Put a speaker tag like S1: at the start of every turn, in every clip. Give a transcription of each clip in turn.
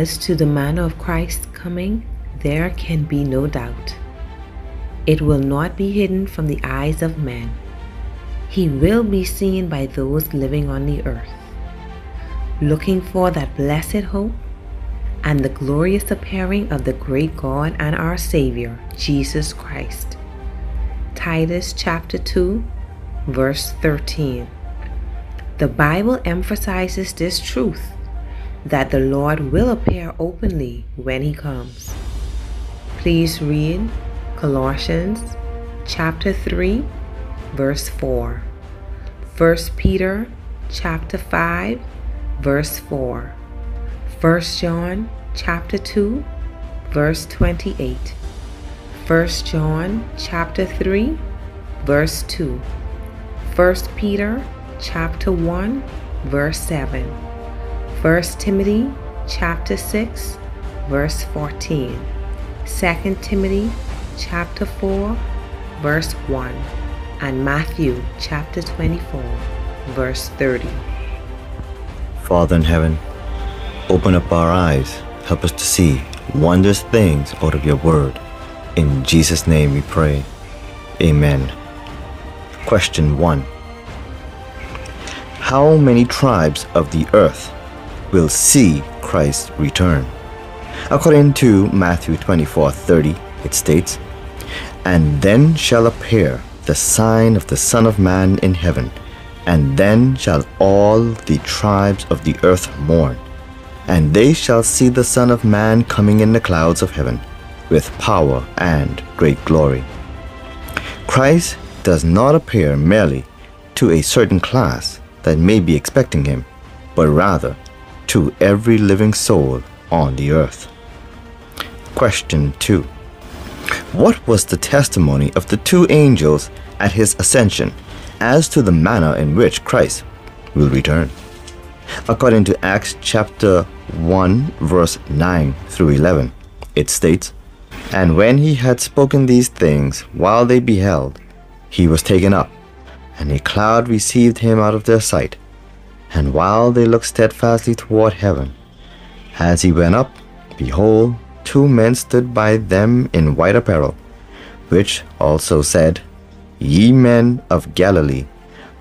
S1: As to the manner of Christ's coming, there can be no doubt. It will not be hidden from the eyes of men. He will be seen by those living on the earth. Looking for that blessed hope and the glorious appearing of the great God and our Savior, Jesus Christ. Titus chapter 2, verse 13. The Bible emphasizes this truth that the Lord will appear openly when he comes. Please read Colossians chapter 3 verse 4. 1 Peter chapter 5 verse 4. 1 John chapter 2 verse 28. 1 John chapter 3 verse 2. 1 Peter chapter 1 verse 7. 1 Timothy chapter 6 verse 14. 2 Timothy chapter 4 verse 1 and Matthew chapter 24 verse 30.
S2: Father in heaven, open up our eyes, help us to see wondrous things out of your word. In Jesus' name we pray. Amen. Question 1 How many tribes of the earth will see Christ return? According to Matthew 24 30, it states, And then shall appear the sign of the Son of Man in heaven, and then shall all the tribes of the earth mourn, and they shall see the Son of Man coming in the clouds of heaven, with power and great glory. Christ does not appear merely to a certain class that may be expecting him, but rather to every living soul on the earth. Question 2. What was the testimony of the two angels at his ascension as to the manner in which Christ will return? According to Acts chapter 1, verse 9 through 11, it states, And when he had spoken these things while they beheld, he was taken up, and a cloud received him out of their sight. And while they looked steadfastly toward heaven, as he went up, behold, two men stood by them in white apparel, which also said, Ye men of Galilee,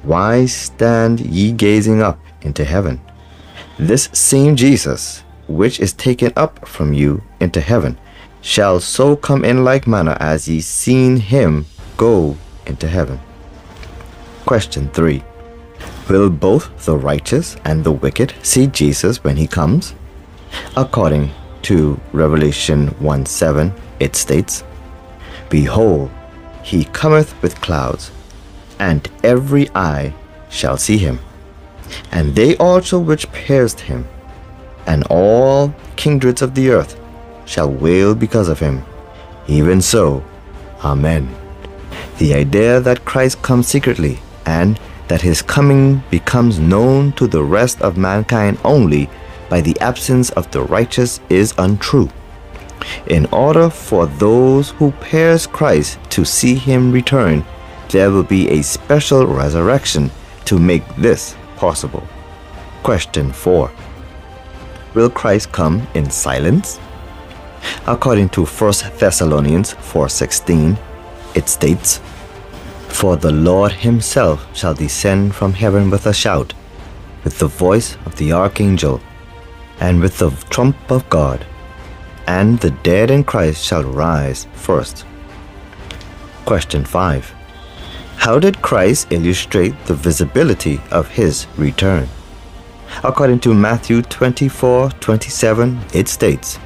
S2: why stand ye gazing up into heaven? This same Jesus, which is taken up from you into heaven, shall so come in like manner as ye seen him go into heaven. Question 3. Will both the righteous and the wicked see Jesus when he comes? According to Revelation 1 7, it states, Behold, he cometh with clouds, and every eye shall see him, and they also which pierced him, and all kindreds of the earth shall wail because of him. Even so, Amen. The idea that Christ comes secretly and that his coming becomes known to the rest of mankind only by the absence of the righteous is untrue. In order for those who perish Christ to see him return, there will be a special resurrection to make this possible. Question 4. Will Christ come in silence? According to 1 Thessalonians 4:16, it states, For the Lord himself shall descend from heaven with a shout, with the voice of the archangel, and with the trump of God, and the dead in Christ shall rise first. Question 5. How did Christ illustrate the visibility of his return? According to Matthew 24 27, it states,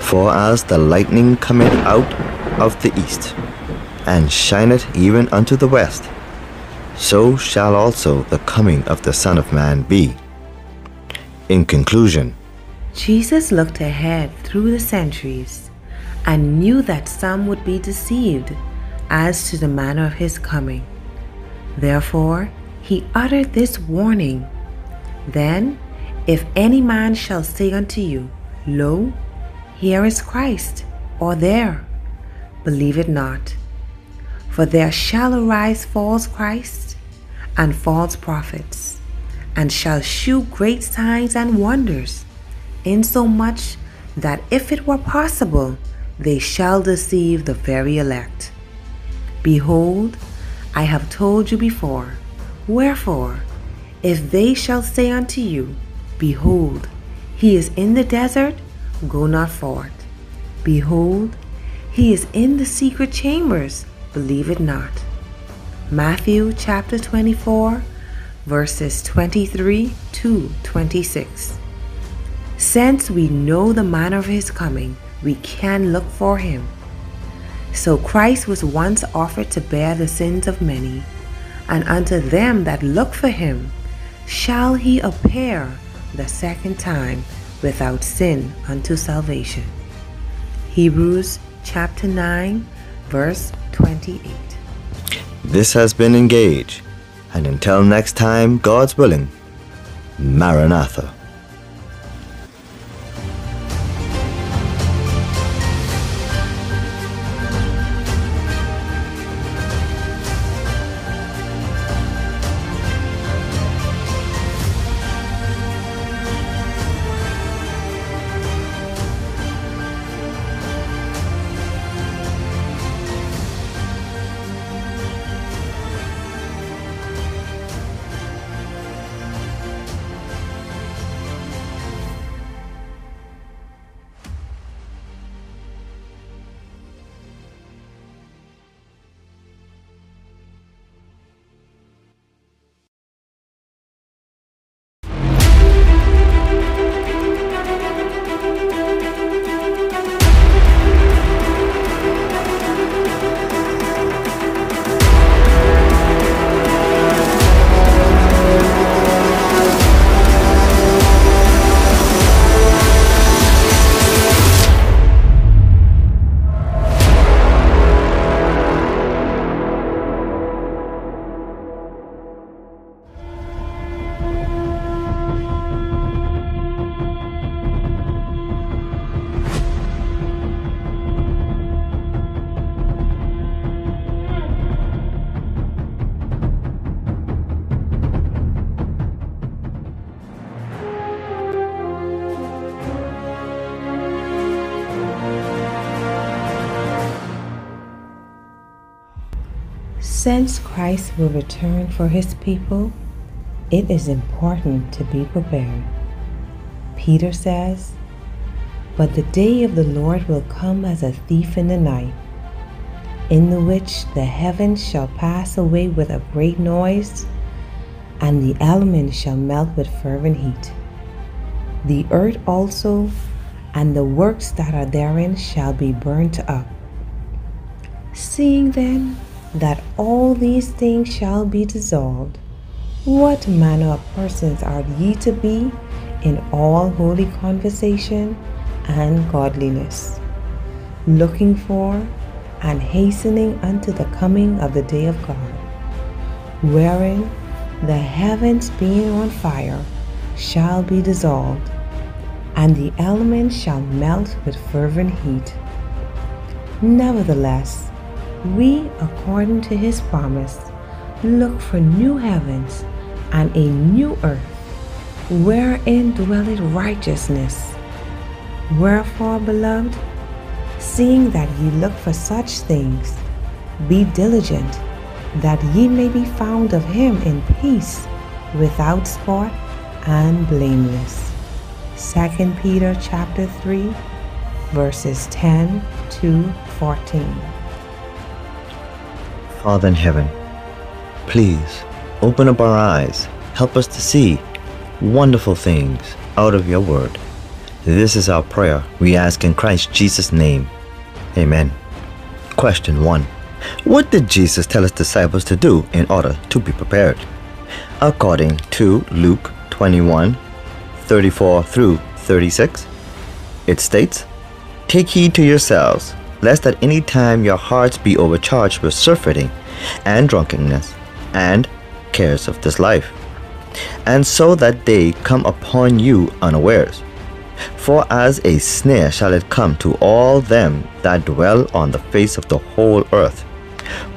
S2: For as the lightning cometh out of the east, and shineth even unto the west, so shall also the coming of the Son of Man be. In conclusion,
S1: Jesus looked ahead through the centuries and knew that some would be deceived as to the manner of his coming. Therefore, he uttered this warning Then, if any man shall say unto you, Lo, here is Christ, or there, believe it not. For there shall arise false Christs and false prophets, and shall shew great signs and wonders, insomuch that if it were possible, they shall deceive the very elect. Behold, I have told you before. Wherefore, if they shall say unto you, Behold, he is in the desert, go not forth. Behold, he is in the secret chambers, believe it not. Matthew chapter 24, verses 23 to 26. Since we know the manner of his coming, we can look for him. So Christ was once offered to bear the sins of many, and unto them that look for him shall he appear the second time without sin unto salvation. Hebrews chapter 9, verse 28.
S2: This has been Engage, and until next time, God's willing, Maranatha.
S1: Since Christ will return for his people, it is important to be prepared. Peter says, But the day of the Lord will come as a thief in the night, in the which the heavens shall pass away with a great noise, and the elements shall melt with fervent heat. The earth also and the works that are therein shall be burnt up. Seeing then that all these things shall be dissolved, what manner of persons are ye to be in all holy conversation and godliness, looking for and hastening unto the coming of the day of God, wherein the heavens being on fire shall be dissolved, and the elements shall melt with fervent heat. Nevertheless, we, according to his promise, look for new heavens and a new earth, wherein dwelleth righteousness. Wherefore, beloved, seeing that ye look for such things, be diligent that ye may be found of him in peace, without spot and blameless. 2 Peter chapter 3 verses 10 to 14.
S2: Father in heaven, please open up our eyes, help us to see wonderful things out of your word. This is our prayer. We ask in Christ Jesus' name. Amen. Question 1. What did Jesus tell his disciples to do in order to be prepared? According to Luke 21 34 through 36, it states, Take heed to yourselves lest at any time your hearts be overcharged with surfeiting and drunkenness and cares of this life, and so that they come upon you unawares. For as a snare shall it come to all them that dwell on the face of the whole earth.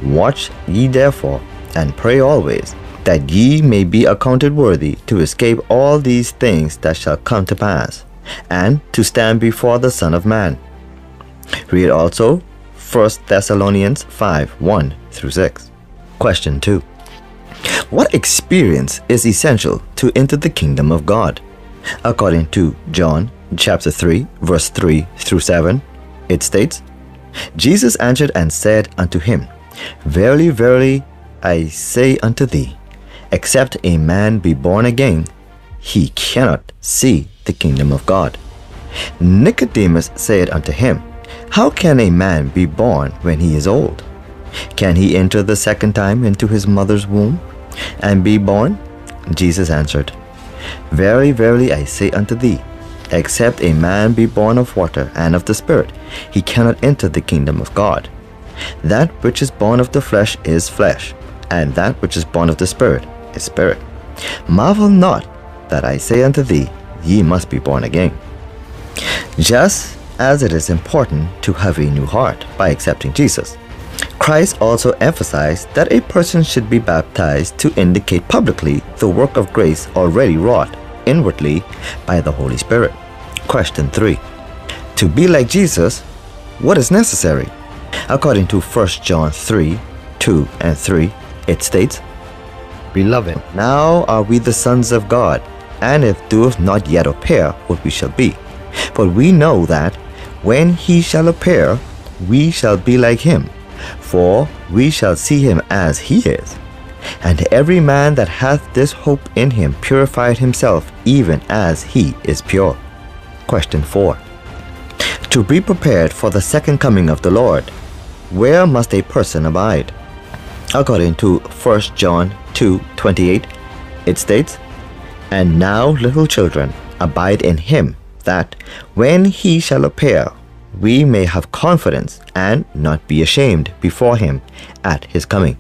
S2: Watch ye therefore, and pray always, that ye may be accounted worthy to escape all these things that shall come to pass, and to stand before the Son of Man. Read also 1 Thessalonians 5 1 through 6. Question 2. What experience is essential to enter the kingdom of God? According to John chapter 3, verse 3 through 7, it states, Jesus answered and said unto him, Verily, verily, I say unto thee, except a man be born again, he cannot see the kingdom of God. Nicodemus said unto him, How can a man be born when he is old? Can he enter the second time into his mother's womb and be born? Jesus answered, Verily, verily, I say unto thee, except a man be born of water and of the Spirit, he cannot enter the kingdom of God. That which is born of the flesh is flesh, and that which is born of the Spirit is spirit. Marvel not that I say unto thee, ye must be born again. Just as it is important to have a new heart by accepting Jesus, Christ also emphasized that a person should be baptized to indicate publicly the work of grace already wrought inwardly by the Holy Spirit. Question 3. To be like Jesus, what is necessary? According to 1 John 3 2 and 3, it states, Beloved, now are we the sons of God, and if doeth not yet appear what we shall be. But we know that when he shall appear, we shall be like him, for we shall see him as he is. And every man that hath this hope in him purified himself even as he is pure. Question 4. To be prepared for the second coming of the Lord, where must a person abide? According to 1 John 2:28, it states, And now, little children, abide in him, that when he shall appear, we may have confidence and not be ashamed before him at his coming.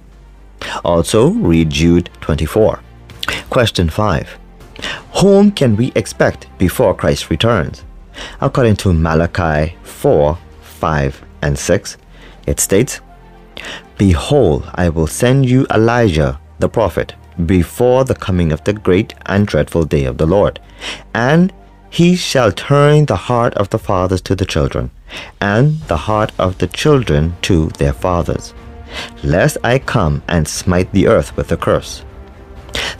S2: Also, read Jude 24. Question 5. Whom can we expect before Christ returns? According to Malachi 4 5 and 6, it states, Behold, I will send you Elijah the prophet before the coming of the great and dreadful day of the Lord. And he shall turn the heart of the fathers to the children, and the heart of the children to their fathers, lest I come and smite the earth with a curse.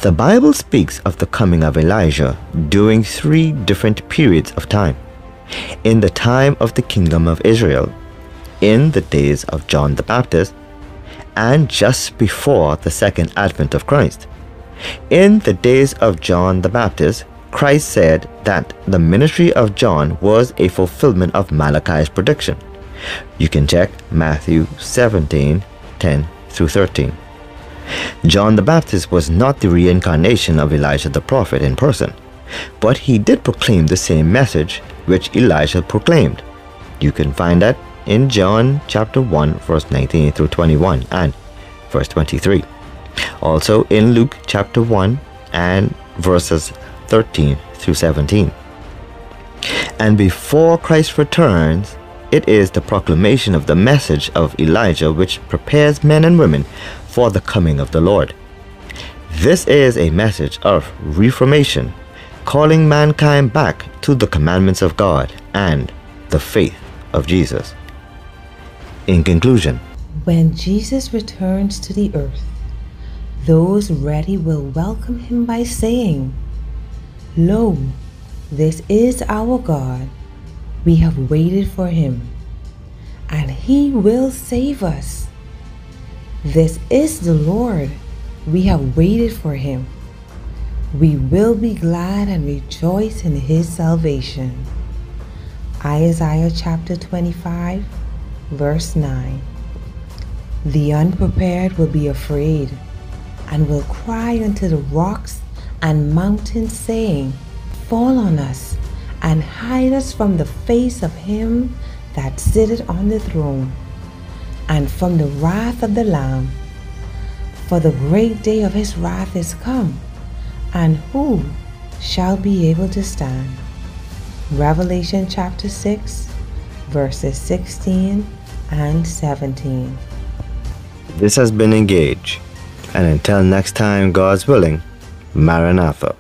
S2: The Bible speaks of the coming of Elijah during three different periods of time. In the time of the kingdom of Israel, in the days of John the Baptist, and just before the second advent of Christ. In the days of John the Baptist, Christ said that the ministry of John was a fulfillment of Malachi's prediction. You can check Matthew 17 10 through 13. John the Baptist was not the reincarnation of Elijah the prophet in person, but he did proclaim the same message which Elijah proclaimed. You can find that in John chapter 1 verse 19 through 21 and verse 23. Also in Luke chapter 1 and verses 13 through 17. And before Christ returns, it is the proclamation of the message of Elijah which prepares men and women for the coming of the Lord. This is a message of reformation, calling mankind back to the commandments of God and the faith of Jesus. In conclusion,
S1: when Jesus returns to the earth, those ready will welcome him by saying, Lo, this is our God. We have waited for him, and he will save us. This is the Lord. We have waited for him. We will be glad and rejoice in his salvation. Isaiah chapter 25 Verse 9 The unprepared will be afraid and will cry unto the rocks and mountains, saying, Fall on us and hide us from the face of him that sitteth on the throne and from the wrath of the Lamb. For the great day of his wrath is come, and who shall be able to stand? Revelation chapter 6, verses 16 and 17.
S2: This has been Engage, and until next time, God's willing, Maranatha.